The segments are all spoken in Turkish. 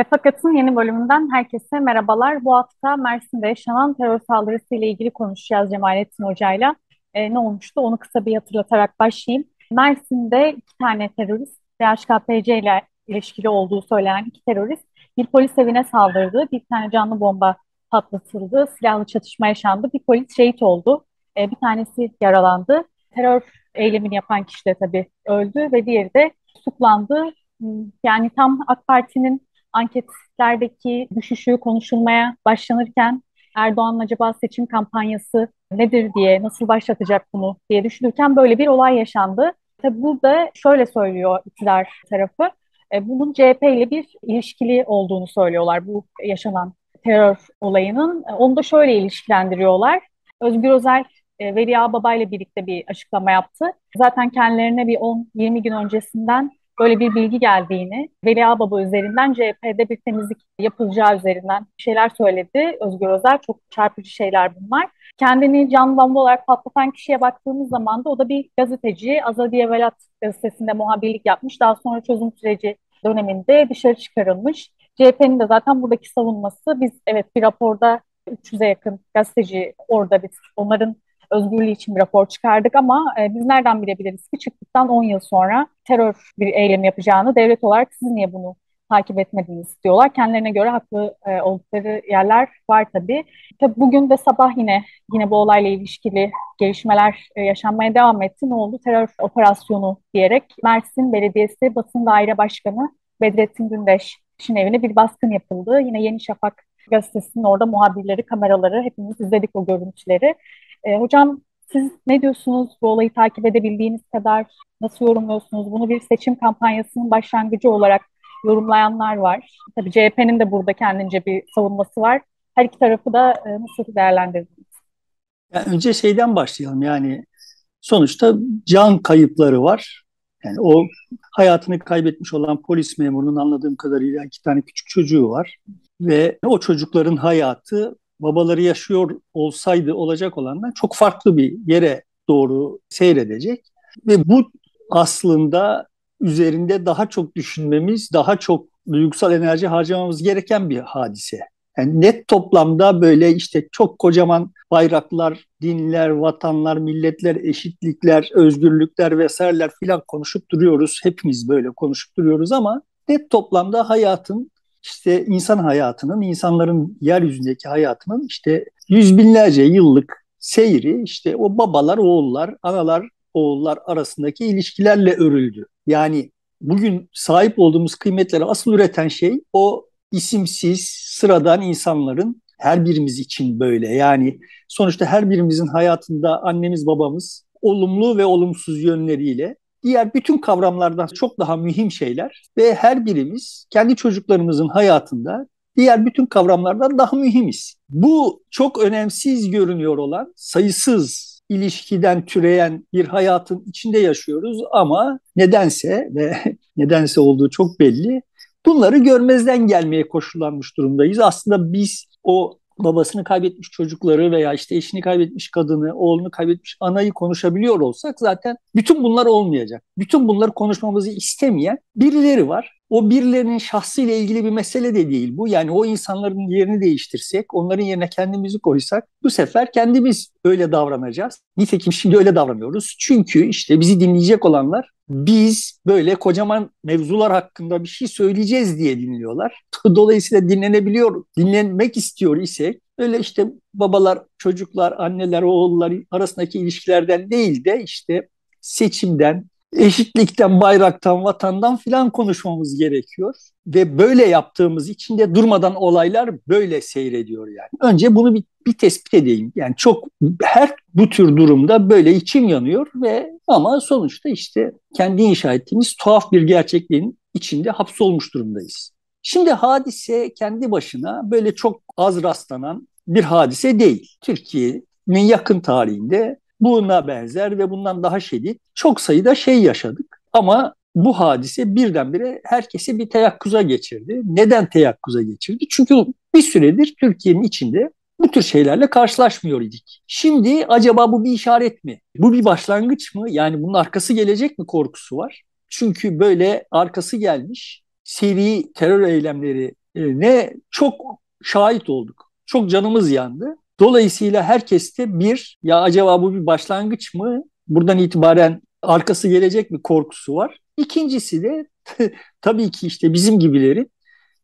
Refakat'ın yeni bölümünden herkese merhabalar. Bu hafta Mersin'de yaşanan terör saldırısı ile ilgili konuşacağız Cemalettin Hoca'yla. E, ne olmuştu onu kısa bir hatırlatarak başlayayım. Mersin'de iki tane terörist, DHKPC ile ilişkili olduğu söylenen iki terörist bir polis evine saldırdı. Bir tane canlı bomba patlatıldı, silahlı çatışma yaşandı. Bir polis şehit oldu, e, bir tanesi yaralandı. Terör eylemini yapan kişi de tabii öldü ve diğeri de tutuklandı. Hmm, yani tam AK Parti'nin anketlerdeki düşüşü konuşulmaya başlanırken Erdoğan'ın acaba seçim kampanyası nedir diye, nasıl başlatacak bunu diye düşünürken böyle bir olay yaşandı. Tabi burada şöyle söylüyor iktidar tarafı, e, bunun CHP ile bir ilişkili olduğunu söylüyorlar bu yaşanan terör olayının. E, onu da şöyle ilişkilendiriyorlar. Özgür Özel e, Veli Ağbaba ile birlikte bir açıklama yaptı. Zaten kendilerine bir 10-20 gün öncesinden böyle bir bilgi geldiğini, Veli Ağbaba üzerinden CHP'de bir temizlik yapılacağı üzerinden şeyler söyledi Özgür Özel. Çok çarpıcı şeyler bunlar. Kendini can bomba olarak patlatan kişiye baktığımız zaman da o da bir gazeteci. Azadiye Velat gazetesinde muhabirlik yapmış. Daha sonra çözüm süreci döneminde dışarı çıkarılmış. CHP'nin de zaten buradaki savunması biz evet bir raporda 300'e yakın gazeteci orada biz onların özgürlüğü için bir rapor çıkardık ama e, biz nereden bilebiliriz ki çıktıktan 10 yıl sonra terör bir eylem yapacağını devlet olarak siz niye bunu takip etmediniz diyorlar. Kendilerine göre haklı e, oldukları yerler var tabii. Tabii bugün de sabah yine yine bu olayla ilişkili gelişmeler e, yaşanmaya devam etti. Ne oldu? Terör operasyonu diyerek Mersin Belediyesi Basın Daire Başkanı Bedrettin Gündeş'in evine bir baskın yapıldı. Yine Yeni Şafak gazetesinin orada muhabirleri, kameraları hepimiz izledik o görüntüleri. E, hocam siz ne diyorsunuz bu olayı takip edebildiğiniz kadar nasıl yorumluyorsunuz? Bunu bir seçim kampanyasının başlangıcı olarak yorumlayanlar var. Tabii CHP'nin de burada kendince bir savunması var. Her iki tarafı da e, nasıl değerlendirdiniz? Yani önce şeyden başlayalım yani sonuçta can kayıpları var. Yani o hayatını kaybetmiş olan polis memurunun anladığım kadarıyla iki tane küçük çocuğu var. Ve o çocukların hayatı babaları yaşıyor olsaydı olacak olandan çok farklı bir yere doğru seyredecek. Ve bu aslında üzerinde daha çok düşünmemiz, daha çok duygusal enerji harcamamız gereken bir hadise. Yani net toplamda böyle işte çok kocaman bayraklar, dinler, vatanlar, milletler, eşitlikler, özgürlükler vesaireler filan konuşup duruyoruz. Hepimiz böyle konuşup duruyoruz ama net toplamda hayatın işte insan hayatının, insanların yeryüzündeki hayatının işte yüz binlerce yıllık seyri işte o babalar, oğullar, analar, oğullar arasındaki ilişkilerle örüldü. Yani bugün sahip olduğumuz kıymetleri asıl üreten şey o isimsiz, sıradan insanların her birimiz için böyle. Yani sonuçta her birimizin hayatında annemiz babamız olumlu ve olumsuz yönleriyle diğer bütün kavramlardan çok daha mühim şeyler ve her birimiz kendi çocuklarımızın hayatında diğer bütün kavramlardan daha mühimiz. Bu çok önemsiz görünüyor olan sayısız ilişkiden türeyen bir hayatın içinde yaşıyoruz ama nedense ve nedense olduğu çok belli bunları görmezden gelmeye koşullanmış durumdayız. Aslında biz o babasını kaybetmiş çocukları veya işte eşini kaybetmiş kadını, oğlunu kaybetmiş anayı konuşabiliyor olsak zaten bütün bunlar olmayacak. Bütün bunları konuşmamızı istemeyen birileri var. O birilerinin şahsıyla ilgili bir mesele de değil bu. Yani o insanların yerini değiştirsek, onların yerine kendimizi koysak bu sefer kendimiz öyle davranacağız. Nitekim şimdi öyle davranıyoruz. Çünkü işte bizi dinleyecek olanlar biz böyle kocaman mevzular hakkında bir şey söyleyeceğiz diye dinliyorlar. Dolayısıyla dinlenebiliyor, dinlenmek istiyor ise öyle işte babalar, çocuklar, anneler, oğullar arasındaki ilişkilerden değil de işte seçimden, eşitlikten, bayraktan, vatandan filan konuşmamız gerekiyor. Ve böyle yaptığımız için de durmadan olaylar böyle seyrediyor yani. Önce bunu bir, bir tespit edeyim. Yani çok her bu tür durumda böyle içim yanıyor ve ama sonuçta işte kendi inşa ettiğimiz tuhaf bir gerçekliğin içinde hapsolmuş durumdayız. Şimdi hadise kendi başına böyle çok az rastlanan bir hadise değil. Türkiye'nin yakın tarihinde buna benzer ve bundan daha şiddet çok sayıda şey yaşadık. Ama bu hadise birdenbire herkesi bir teyakkuza geçirdi. Neden teyakkuza geçirdi? Çünkü bir süredir Türkiye'nin içinde bu tür şeylerle karşılaşmıyor idik. Şimdi acaba bu bir işaret mi? Bu bir başlangıç mı? Yani bunun arkası gelecek mi korkusu var. Çünkü böyle arkası gelmiş seri terör eylemleri ne çok şahit olduk. Çok canımız yandı. Dolayısıyla herkeste bir ya acaba bu bir başlangıç mı? Buradan itibaren arkası gelecek mi korkusu var. İkincisi de tabii ki işte bizim gibilerin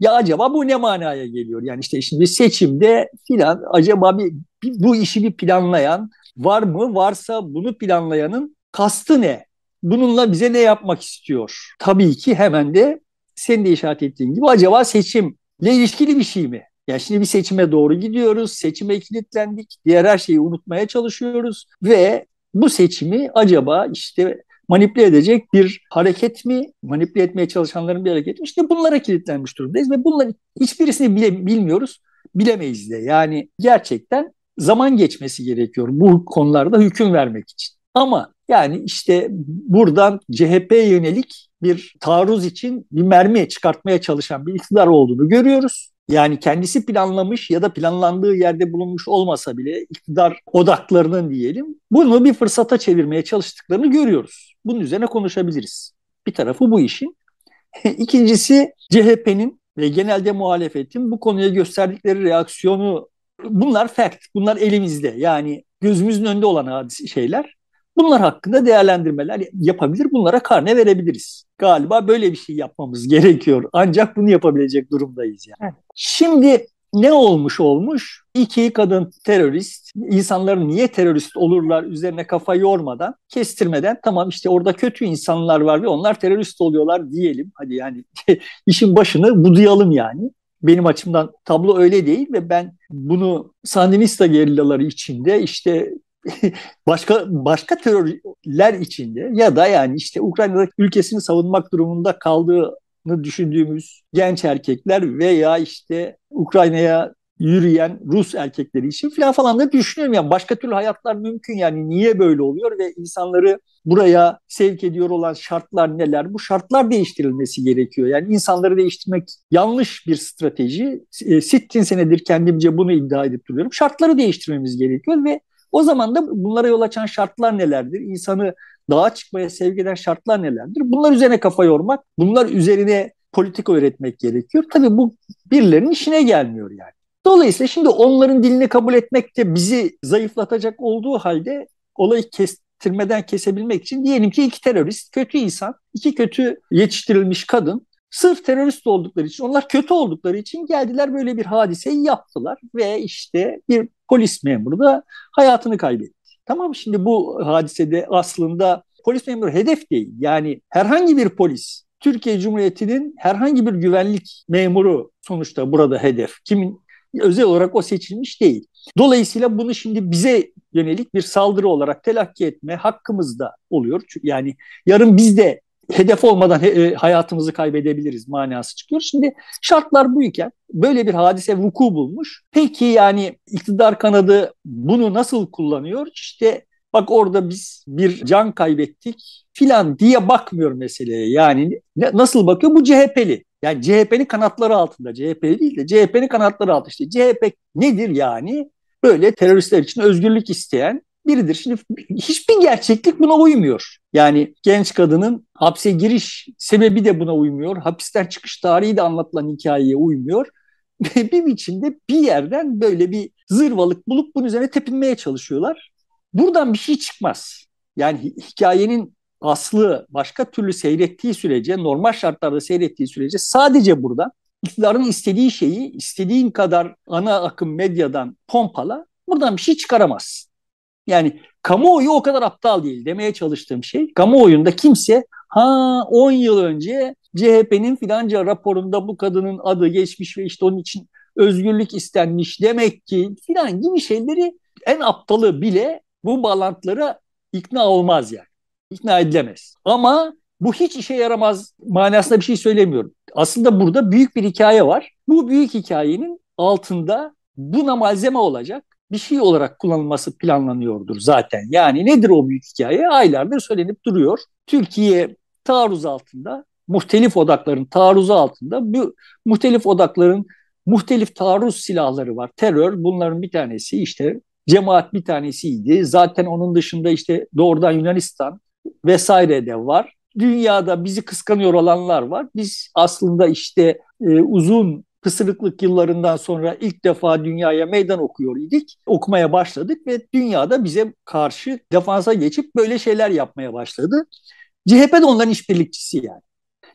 ya acaba bu ne manaya geliyor? Yani işte şimdi seçimde filan acaba bir, bir bu işi bir planlayan var mı? Varsa bunu planlayanın kastı ne? Bununla bize ne yapmak istiyor? Tabii ki hemen de sen de işaret ettiğin gibi acaba seçimle ilişkili bir şey mi? Yani şimdi bir seçime doğru gidiyoruz, seçime kilitlendik, diğer her şeyi unutmaya çalışıyoruz ve bu seçimi acaba işte manipüle edecek bir hareket mi, manipüle etmeye çalışanların bir hareket mi? İşte bunlara kilitlenmiş durumdayız ve bunların hiçbirisini bile bilmiyoruz, bilemeyiz de. Yani gerçekten zaman geçmesi gerekiyor bu konularda hüküm vermek için. Ama yani işte buradan CHP yönelik bir taarruz için bir mermi çıkartmaya çalışan bir iktidar olduğunu görüyoruz. Yani kendisi planlamış ya da planlandığı yerde bulunmuş olmasa bile iktidar odaklarının diyelim bunu bir fırsata çevirmeye çalıştıklarını görüyoruz. Bunun üzerine konuşabiliriz. Bir tarafı bu işin. İkincisi CHP'nin ve genelde muhalefetin bu konuya gösterdikleri reaksiyonu bunlar fact, bunlar elimizde. Yani gözümüzün önünde olan şeyler. Bunlar hakkında değerlendirmeler yapabilir, bunlara karne verebiliriz. Galiba böyle bir şey yapmamız gerekiyor. Ancak bunu yapabilecek durumdayız yani. Şimdi ne olmuş olmuş? İki kadın terörist, insanların niye terörist olurlar üzerine kafa yormadan, kestirmeden tamam işte orada kötü insanlar var ve onlar terörist oluyorlar diyelim. Hadi yani işin başını budayalım yani. Benim açımdan tablo öyle değil ve ben bunu Sandinista gerillaları içinde işte başka başka terörler içinde ya da yani işte Ukrayna'da ülkesini savunmak durumunda kaldığını düşündüğümüz genç erkekler veya işte Ukrayna'ya yürüyen Rus erkekleri için falan falan da düşünüyorum. Yani başka türlü hayatlar mümkün yani niye böyle oluyor ve insanları buraya sevk ediyor olan şartlar neler? Bu şartlar değiştirilmesi gerekiyor. Yani insanları değiştirmek yanlış bir strateji. E, sittin senedir kendimce bunu iddia edip duruyorum. Şartları değiştirmemiz gerekiyor ve o zaman da bunlara yol açan şartlar nelerdir? İnsanı dağa çıkmaya sevk eden şartlar nelerdir? Bunlar üzerine kafa yormak, bunlar üzerine politika öğretmek gerekiyor. Tabii bu birilerinin işine gelmiyor yani. Dolayısıyla şimdi onların dilini kabul etmek de bizi zayıflatacak olduğu halde olayı kestirmeden kesebilmek için diyelim ki iki terörist, kötü insan, iki kötü yetiştirilmiş kadın sırf terörist oldukları için, onlar kötü oldukları için geldiler böyle bir hadiseyi yaptılar ve işte bir polis memuru da hayatını kaybetti. Tamam şimdi bu hadisede aslında polis memuru hedef değil. Yani herhangi bir polis Türkiye Cumhuriyeti'nin herhangi bir güvenlik memuru sonuçta burada hedef. Kimin özel olarak o seçilmiş değil. Dolayısıyla bunu şimdi bize yönelik bir saldırı olarak telakki etme hakkımız da oluyor. Yani yarın biz de hedef olmadan he, hayatımızı kaybedebiliriz manası çıkıyor. Şimdi şartlar buyken böyle bir hadise vuku bulmuş. Peki yani iktidar kanadı bunu nasıl kullanıyor? İşte bak orada biz bir can kaybettik filan diye bakmıyor meseleye. Yani nasıl bakıyor? Bu CHP'li. Yani CHP'nin kanatları altında. CHP'li değil de CHP'nin kanatları altında. İşte CHP nedir yani? Böyle teröristler için özgürlük isteyen biridir. Şimdi hiçbir gerçeklik buna uymuyor. Yani genç kadının hapse giriş sebebi de buna uymuyor. Hapisten çıkış tarihi de anlatılan hikayeye uymuyor. bir biçimde bir yerden böyle bir zırvalık bulup bunun üzerine tepinmeye çalışıyorlar. Buradan bir şey çıkmaz. Yani hikayenin aslı başka türlü seyrettiği sürece, normal şartlarda seyrettiği sürece sadece burada iktidarın istediği şeyi istediğin kadar ana akım medyadan pompala buradan bir şey çıkaramaz. Yani kamuoyu o kadar aptal değil demeye çalıştığım şey. Kamuoyunda kimse ha 10 yıl önce CHP'nin filanca raporunda bu kadının adı geçmiş ve işte onun için özgürlük istenmiş demek ki filan gibi şeyleri en aptalı bile bu bağlantılara ikna olmaz yani. İkna edilemez. Ama bu hiç işe yaramaz manasında bir şey söylemiyorum. Aslında burada büyük bir hikaye var. Bu büyük hikayenin altında buna malzeme olacak bir şey olarak kullanılması planlanıyordur zaten. Yani nedir o büyük hikaye? Aylardır söylenip duruyor. Türkiye taarruz altında, muhtelif odakların taarruzu altında. Bu muhtelif odakların muhtelif taarruz silahları var. Terör bunların bir tanesi işte cemaat bir tanesiydi. Zaten onun dışında işte doğrudan Yunanistan vesaire de var. Dünyada bizi kıskanıyor olanlar var. Biz aslında işte e, uzun pısırıklık yıllarından sonra ilk defa dünyaya meydan okuyor idik. Okumaya başladık ve dünyada bize karşı defansa geçip böyle şeyler yapmaya başladı. CHP de onların işbirlikçisi yani.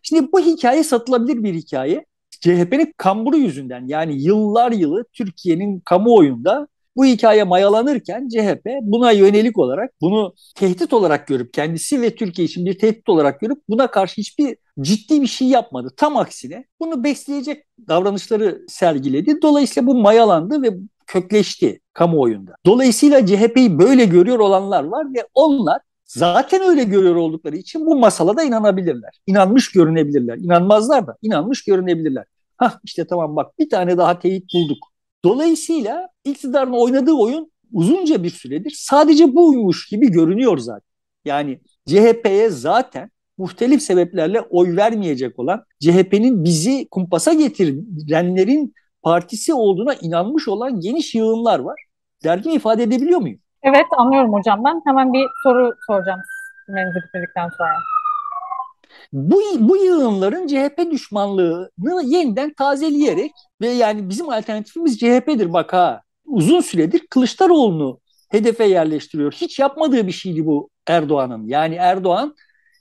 Şimdi bu hikaye satılabilir bir hikaye. CHP'nin kamburu yüzünden yani yıllar yılı Türkiye'nin kamuoyunda bu hikaye mayalanırken CHP buna yönelik olarak bunu tehdit olarak görüp kendisi ve Türkiye için bir tehdit olarak görüp buna karşı hiçbir ciddi bir şey yapmadı. Tam aksine bunu besleyecek davranışları sergiledi. Dolayısıyla bu mayalandı ve kökleşti kamuoyunda. Dolayısıyla CHP'yi böyle görüyor olanlar var ve onlar zaten öyle görüyor oldukları için bu masala da inanabilirler. İnanmış görünebilirler. İnanmazlar da inanmış görünebilirler. Hah işte tamam bak bir tane daha teyit bulduk. Dolayısıyla iktidarın oynadığı oyun uzunca bir süredir sadece buymuş gibi görünüyor zaten. Yani CHP'ye zaten muhtelif sebeplerle oy vermeyecek olan CHP'nin bizi kumpasa getirenlerin partisi olduğuna inanmış olan geniş yığınlar var. Dergimi ifade edebiliyor muyum? Evet anlıyorum hocam ben. Hemen bir soru soracağım cümlenizi bitirdikten sonra. Bu, bu yığınların CHP düşmanlığını yeniden tazeleyerek ve yani bizim alternatifimiz CHP'dir bak ha. Uzun süredir Kılıçdaroğlu'nu hedefe yerleştiriyor. Hiç yapmadığı bir şeydi bu Erdoğan'ın. Yani Erdoğan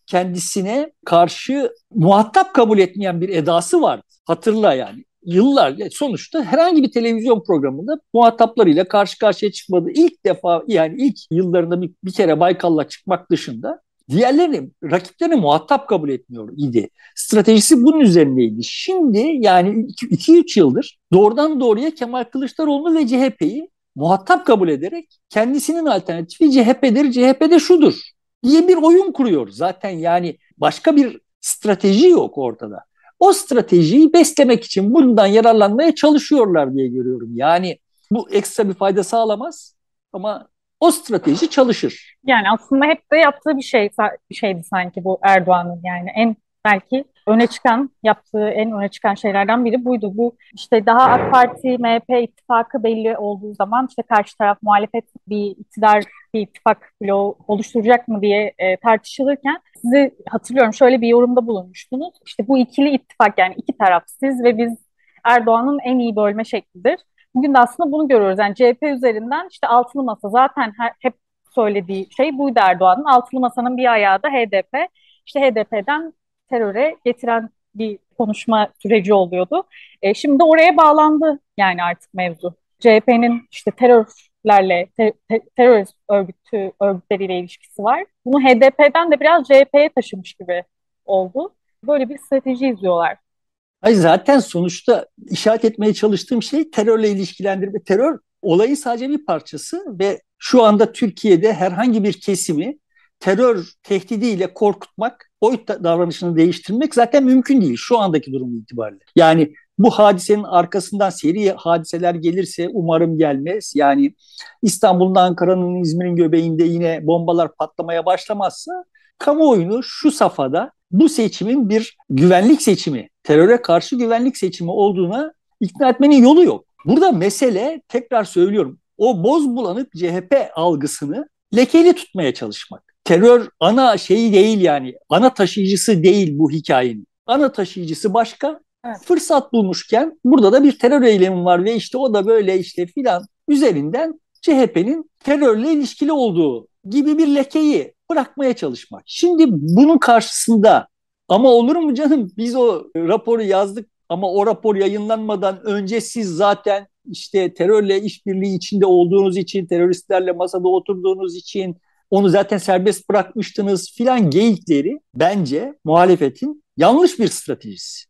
kendisine karşı muhatap kabul etmeyen bir edası vardı. Hatırla yani. Yıllar sonuçta herhangi bir televizyon programında muhataplarıyla karşı karşıya çıkmadı. İlk defa yani ilk yıllarında bir, bir kere Baykal'la çıkmak dışında diğerlerini rakiplerini muhatap kabul etmiyor idi. Stratejisi bunun üzerindeydi. Şimdi yani 2-3 yıldır doğrudan doğruya Kemal Kılıçdaroğlu ve CHP'yi muhatap kabul ederek kendisinin alternatifi CHP'dir, CHP'de şudur diye bir oyun kuruyor. Zaten yani başka bir strateji yok ortada. O stratejiyi beslemek için bundan yararlanmaya çalışıyorlar diye görüyorum. Yani bu ekstra bir fayda sağlamaz ama o strateji çalışır. Yani aslında hep de yaptığı bir şey şeydi sanki bu Erdoğan'ın yani en belki öne çıkan yaptığı en öne çıkan şeylerden biri buydu. Bu işte daha AK Parti MHP ittifakı belli olduğu zaman işte karşı taraf muhalefet bir iktidar bir ittifak bloğu oluşturacak mı diye e, tartışılırken sizi hatırlıyorum şöyle bir yorumda bulunmuştunuz. İşte bu ikili ittifak yani iki taraf siz ve biz Erdoğan'ın en iyi bölme şeklidir. Bugün de aslında bunu görüyoruz. Yani CHP üzerinden işte altılı masa zaten her, hep söylediği şey buydu Erdoğan'ın. Altılı masanın bir ayağı da HDP. İşte HDP'den teröre getiren bir konuşma süreci oluyordu. E, şimdi oraya bağlandı yani artık mevzu. CHP'nin işte terörlerle, te, te, terör örgütü örgütleriyle ilişkisi var. Bunu HDP'den de biraz CHP'ye taşımış gibi oldu. Böyle bir strateji izliyorlar. Hayır zaten sonuçta işaret etmeye çalıştığım şey terörle ilişkilendirme. Terör olayın sadece bir parçası ve şu anda Türkiye'de herhangi bir kesimi terör tehdidiyle korkutmak, oy davranışını değiştirmek zaten mümkün değil şu andaki durum itibariyle. Yani bu hadisenin arkasından seri hadiseler gelirse umarım gelmez. Yani İstanbul'un, Ankara'nın, İzmir'in göbeğinde yine bombalar patlamaya başlamazsa kamuoyunu şu safhada bu seçimin bir güvenlik seçimi, teröre karşı güvenlik seçimi olduğuna ikna etmenin yolu yok. Burada mesele tekrar söylüyorum o boz bulanık CHP algısını lekeli tutmaya çalışmak. Terör ana şeyi değil yani ana taşıyıcısı değil bu hikayenin. Ana taşıyıcısı başka. Evet. Fırsat bulmuşken burada da bir terör eylemi var ve işte o da böyle işte filan üzerinden CHP'nin terörle ilişkili olduğu gibi bir lekeyi bırakmaya çalışmak. Şimdi bunun karşısında ama olur mu canım biz o raporu yazdık ama o rapor yayınlanmadan önce siz zaten işte terörle işbirliği içinde olduğunuz için, teröristlerle masada oturduğunuz için onu zaten serbest bırakmıştınız filan geyikleri bence muhalefetin yanlış bir stratejisi.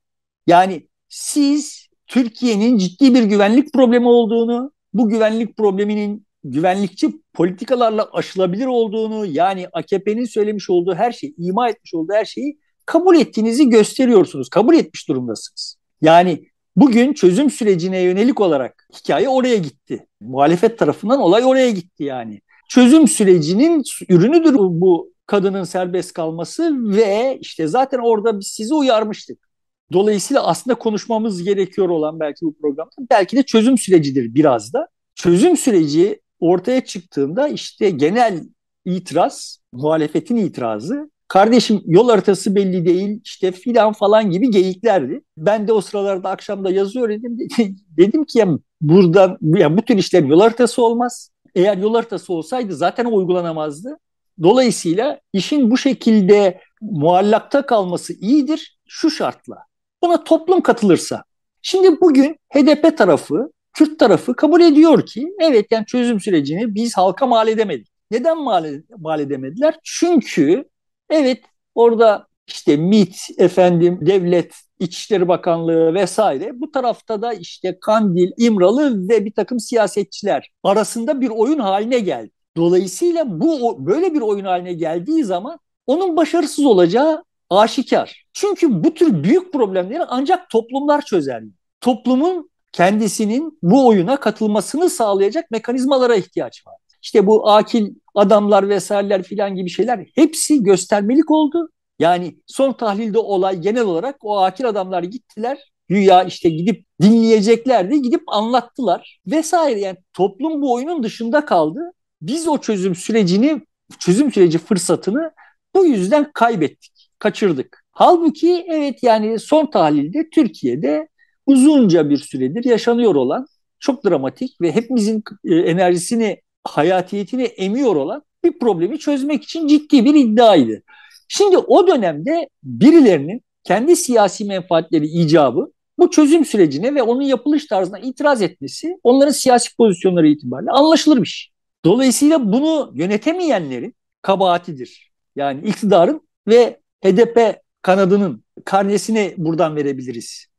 Yani siz Türkiye'nin ciddi bir güvenlik problemi olduğunu, bu güvenlik probleminin güvenlikçi politikalarla aşılabilir olduğunu yani AKP'nin söylemiş olduğu her şeyi, ima etmiş olduğu her şeyi kabul ettiğinizi gösteriyorsunuz. Kabul etmiş durumdasınız. Yani bugün çözüm sürecine yönelik olarak hikaye oraya gitti. Muhalefet tarafından olay oraya gitti yani. Çözüm sürecinin ürünüdür bu kadının serbest kalması ve işte zaten orada biz sizi uyarmıştık. Dolayısıyla aslında konuşmamız gerekiyor olan belki bu programda belki de çözüm sürecidir biraz da. Çözüm süreci ortaya çıktığında işte genel itiraz, muhalefetin itirazı Kardeşim yol haritası belli değil işte filan falan gibi geyiklerdi. Ben de o sıralarda akşamda yazıyor dedim. dedim ki ya buradan ya bu tür işler yol haritası olmaz. Eğer yol haritası olsaydı zaten uygulanamazdı. Dolayısıyla işin bu şekilde muallakta kalması iyidir şu şartla. Buna toplum katılırsa. Şimdi bugün HDP tarafı, Kürt tarafı kabul ediyor ki evet yani çözüm sürecini biz halka mal edemedik. Neden mal, mal edemediler? Çünkü evet orada işte MİT, efendim devlet, İçişleri Bakanlığı vesaire bu tarafta da işte Kandil, İmralı ve bir takım siyasetçiler arasında bir oyun haline geldi. Dolayısıyla bu böyle bir oyun haline geldiği zaman onun başarısız olacağı aşikar. Çünkü bu tür büyük problemleri ancak toplumlar çözer. Toplumun kendisinin bu oyuna katılmasını sağlayacak mekanizmalara ihtiyaç var. İşte bu akil adamlar vesaireler filan gibi şeyler hepsi göstermelik oldu. Yani son tahlilde olay genel olarak o akil adamlar gittiler. Güya işte gidip dinleyeceklerdi, gidip anlattılar vesaire. Yani toplum bu oyunun dışında kaldı. Biz o çözüm sürecini, çözüm süreci fırsatını bu yüzden kaybettik, kaçırdık. Halbuki evet yani son tahlilde Türkiye'de uzunca bir süredir yaşanıyor olan çok dramatik ve hepimizin e, enerjisini, hayatiyetini emiyor olan bir problemi çözmek için ciddi bir iddiaydı. Şimdi o dönemde birilerinin kendi siyasi menfaatleri icabı bu çözüm sürecine ve onun yapılış tarzına itiraz etmesi onların siyasi pozisyonları itibariyle anlaşılır. Dolayısıyla bunu yönetemeyenlerin kabahatidir. Yani iktidarın ve HDP kanadının karnesini buradan verebiliriz.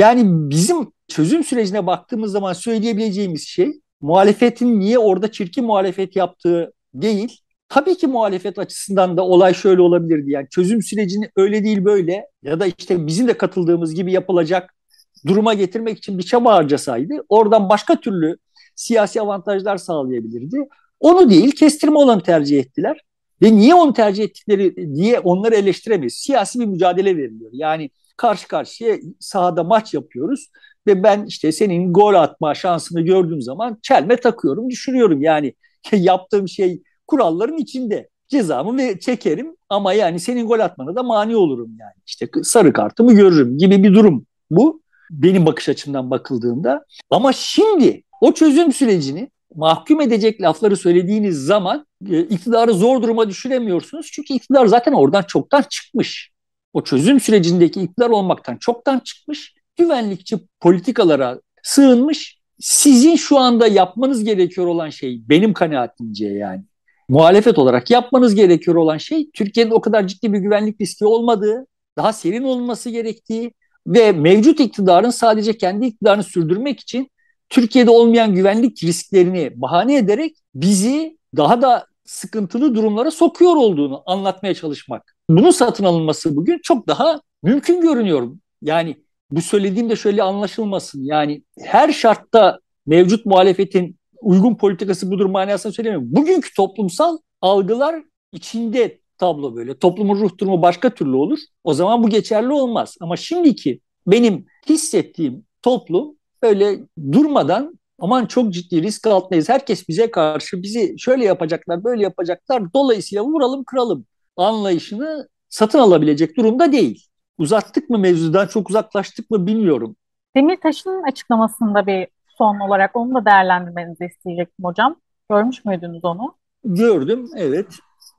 Yani bizim çözüm sürecine baktığımız zaman söyleyebileceğimiz şey muhalefetin niye orada çirkin muhalefet yaptığı değil. Tabii ki muhalefet açısından da olay şöyle olabilirdi. Yani çözüm sürecini öyle değil böyle ya da işte bizim de katıldığımız gibi yapılacak duruma getirmek için bir çaba harcasaydı oradan başka türlü siyasi avantajlar sağlayabilirdi. Onu değil kestirme olanı tercih ettiler. Ve niye onu tercih ettikleri diye onları eleştiremeyiz. Siyasi bir mücadele veriliyor. Yani karşı karşıya sahada maç yapıyoruz ve ben işte senin gol atma şansını gördüğüm zaman çelme takıyorum, düşürüyorum. Yani yaptığım şey kuralların içinde. Cezamı ve çekerim ama yani senin gol atmana da mani olurum yani. İşte sarı kartımı görürüm gibi bir durum bu benim bakış açımdan bakıldığında. Ama şimdi o çözüm sürecini mahkum edecek lafları söylediğiniz zaman e, iktidarı zor duruma düşüremiyorsunuz. Çünkü iktidar zaten oradan çoktan çıkmış. O çözüm sürecindeki iktidar olmaktan çoktan çıkmış. Güvenlikçi politikalara sığınmış. Sizin şu anda yapmanız gerekiyor olan şey benim kanaatimce yani muhalefet olarak yapmanız gerekiyor olan şey Türkiye'nin o kadar ciddi bir güvenlik riski olmadığı, daha serin olması gerektiği ve mevcut iktidarın sadece kendi iktidarını sürdürmek için Türkiye'de olmayan güvenlik risklerini bahane ederek bizi daha da sıkıntılı durumlara sokuyor olduğunu anlatmaya çalışmak. Bunun satın alınması bugün çok daha mümkün görünüyor. Yani bu söylediğim de şöyle anlaşılmasın. Yani her şartta mevcut muhalefetin uygun politikası budur manasında söylemiyorum. Bugünkü toplumsal algılar içinde tablo böyle. Toplumun ruh durumu başka türlü olur. O zaman bu geçerli olmaz. Ama şimdiki benim hissettiğim toplum böyle durmadan aman çok ciddi risk altındayız. Herkes bize karşı bizi şöyle yapacaklar, böyle yapacaklar. Dolayısıyla vuralım, kıralım anlayışını satın alabilecek durumda değil. Uzattık mı mevzudan, çok uzaklaştık mı bilmiyorum. Demirtaş'ın açıklamasında bir son olarak onu da değerlendirmenizi isteyecektim hocam. Görmüş müydünüz onu? Gördüm, evet.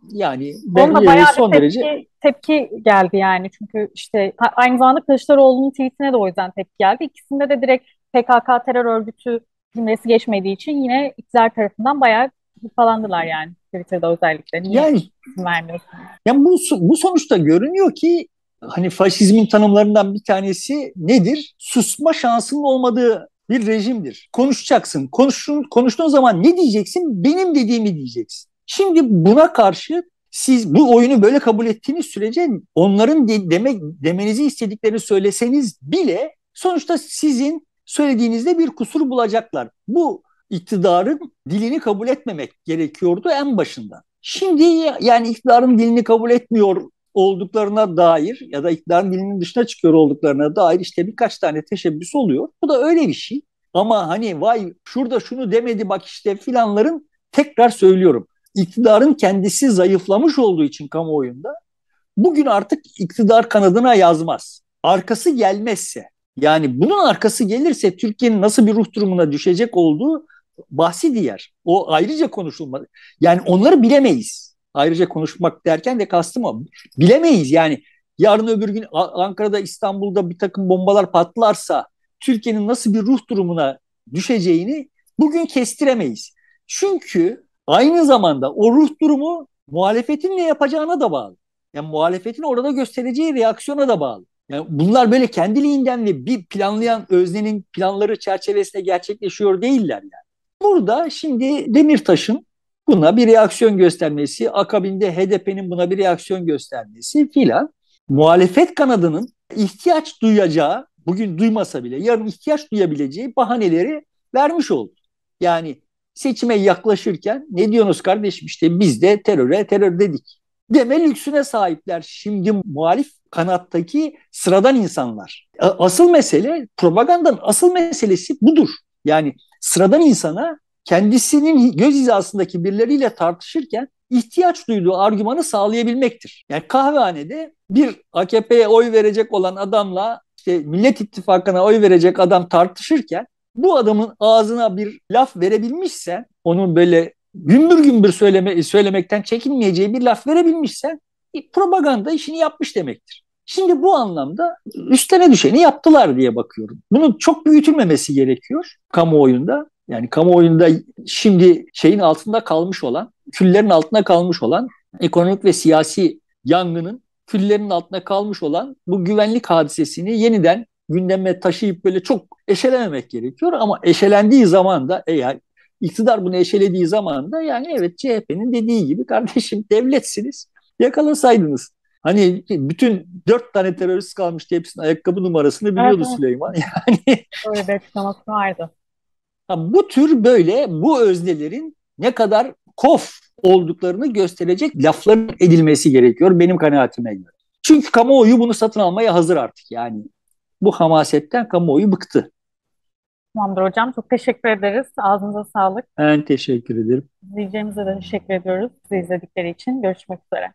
Yani Onda bayağı son bir tepki, derece tepki geldi yani çünkü işte aynı zamanda Kılıçdaroğlu'nun tweetine de o yüzden tepki geldi. İkisinde de direkt PKK terör örgütü cümlesi geçmediği için yine iktidar tarafından bayağı falandılar yani Twitter'da özellikle. Niye yani, vermiyorsunuz? Yani bu, bu sonuçta görünüyor ki hani faşizmin tanımlarından bir tanesi nedir? Susma şansının olmadığı bir rejimdir. Konuşacaksın. Konuşun, konuştuğun zaman ne diyeceksin? Benim dediğimi diyeceksin. Şimdi buna karşı siz bu oyunu böyle kabul ettiğiniz sürece onların de, demek demenizi istediklerini söyleseniz bile sonuçta sizin söylediğinizde bir kusur bulacaklar. Bu iktidarın dilini kabul etmemek gerekiyordu en başında. Şimdi yani iktidarın dilini kabul etmiyor olduklarına dair ya da iktidarın dilinin dışına çıkıyor olduklarına dair işte birkaç tane teşebbüs oluyor. Bu da öyle bir şey. Ama hani vay şurada şunu demedi bak işte filanların tekrar söylüyorum. İktidarın kendisi zayıflamış olduğu için kamuoyunda bugün artık iktidar kanadına yazmaz. Arkası gelmezse yani bunun arkası gelirse Türkiye'nin nasıl bir ruh durumuna düşecek olduğu bahsi diğer. O ayrıca konuşulmalı. Yani onları bilemeyiz. Ayrıca konuşmak derken de kastım o. Bilemeyiz yani. Yarın öbür gün Ankara'da, İstanbul'da bir takım bombalar patlarsa Türkiye'nin nasıl bir ruh durumuna düşeceğini bugün kestiremeyiz. Çünkü aynı zamanda o ruh durumu muhalefetin ne yapacağına da bağlı. Yani muhalefetin orada göstereceği reaksiyona da bağlı. Yani bunlar böyle kendiliğinden ve bir planlayan öznenin planları çerçevesinde gerçekleşiyor değiller yani. Burada şimdi Demirtaş'ın buna bir reaksiyon göstermesi, akabinde HDP'nin buna bir reaksiyon göstermesi filan muhalefet kanadının ihtiyaç duyacağı, bugün duymasa bile yarın ihtiyaç duyabileceği bahaneleri vermiş oldu. Yani seçime yaklaşırken ne diyorsunuz kardeşim işte biz de teröre terör dedik. Deme lüksüne sahipler şimdi muhalif kanattaki sıradan insanlar. Asıl mesele propagandanın asıl meselesi budur. Yani sıradan insana kendisinin göz hizasındaki birileriyle tartışırken ihtiyaç duyduğu argümanı sağlayabilmektir. Yani kahvehanede bir AKP'ye oy verecek olan adamla işte Millet İttifakı'na oy verecek adam tartışırken bu adamın ağzına bir laf verebilmişsen, onun böyle gümbür gümbür söyleme, söylemekten çekinmeyeceği bir laf verebilmişsen propaganda işini yapmış demektir. Şimdi bu anlamda üstlerine düşeni yaptılar diye bakıyorum. Bunun çok büyütülmemesi gerekiyor kamuoyunda. Yani kamuoyunda şimdi şeyin altında kalmış olan, küllerin altında kalmış olan ekonomik ve siyasi yangının küllerin altında kalmış olan bu güvenlik hadisesini yeniden gündeme taşıyıp böyle çok eşelememek gerekiyor. Ama eşelendiği zaman da eğer iktidar bunu eşelediği zaman da yani evet CHP'nin dediği gibi kardeşim devletsiniz yakalasaydınız. Hani bütün dört tane terörist kalmıştı hepsinin ayakkabı numarasını biliyordu evet, Süleyman. Yani öyle bir açıklaması vardı. Bu tür böyle bu öznelerin ne kadar kof olduklarını gösterecek lafların edilmesi gerekiyor benim kanaatime göre. Çünkü kamuoyu bunu satın almaya hazır artık yani. Bu hamasetten kamuoyu bıktı. Tamamdır hocam. Çok teşekkür ederiz. Ağzınıza sağlık. Ben teşekkür ederim. İzleyicilerimize de teşekkür ediyoruz. Bizi izledikleri için. Görüşmek üzere.